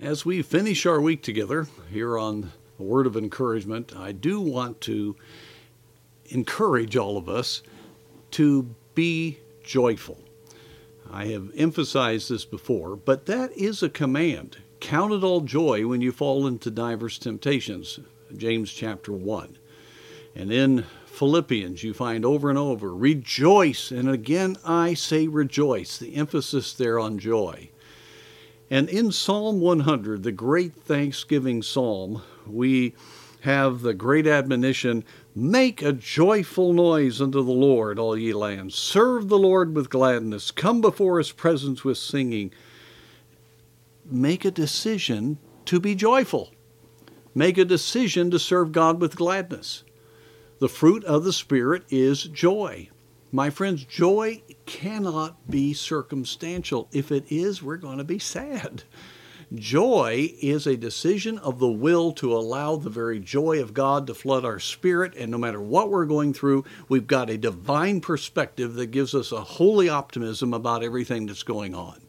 As we finish our week together here on a word of encouragement, I do want to encourage all of us to be joyful. I have emphasized this before, but that is a command. Count it all joy when you fall into diverse temptations, James chapter 1. And in Philippians, you find over and over, rejoice. And again, I say rejoice, the emphasis there on joy. And in Psalm 100, the great Thanksgiving psalm, we have the great admonition Make a joyful noise unto the Lord, all ye lands. Serve the Lord with gladness. Come before his presence with singing. Make a decision to be joyful. Make a decision to serve God with gladness. The fruit of the Spirit is joy. My friends, joy cannot be circumstantial. If it is, we're going to be sad. Joy is a decision of the will to allow the very joy of God to flood our spirit, and no matter what we're going through, we've got a divine perspective that gives us a holy optimism about everything that's going on.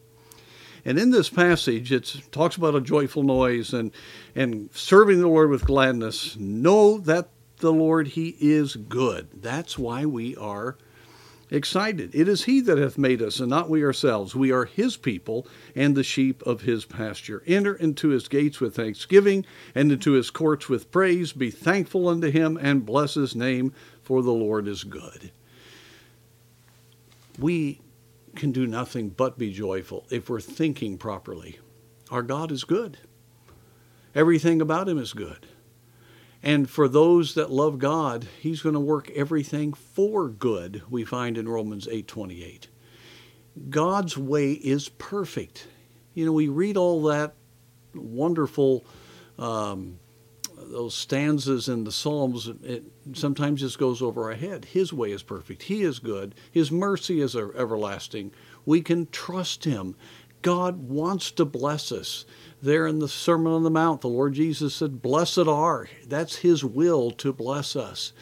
And in this passage, it talks about a joyful noise and, and serving the Lord with gladness. Know that the Lord, He is good. That's why we are excited. It is He that hath made us, and not we ourselves. We are His people, and the sheep of His pasture. Enter into His gates with thanksgiving, and into His courts with praise. Be thankful unto Him, and bless His name, for the Lord is good. We can do nothing but be joyful if we're thinking properly. Our God is good. Everything about Him is good. And for those that love God, he's going to work everything for good, we find in Romans 8:28. God's way is perfect. You know, we read all that wonderful um, those stanzas in the Psalms, it sometimes just goes over our head. His way is perfect. He is good. His mercy is everlasting. We can trust Him. God wants to bless us there in the Sermon on the Mount, the Lord Jesus said, Blessed are. That's His will to bless us.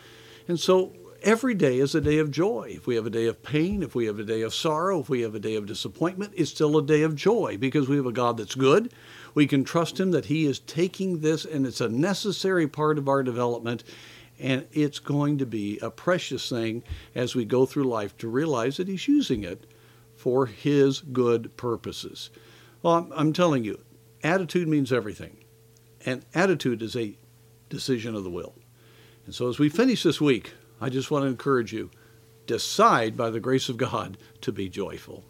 And so every day is a day of joy. If we have a day of pain, if we have a day of sorrow, if we have a day of disappointment, it's still a day of joy because we have a God that's good. We can trust Him that He is taking this and it's a necessary part of our development. And it's going to be a precious thing as we go through life to realize that He's using it for His good purposes. Well, I'm telling you, attitude means everything. And attitude is a decision of the will. And so as we finish this week, I just want to encourage you decide by the grace of God to be joyful.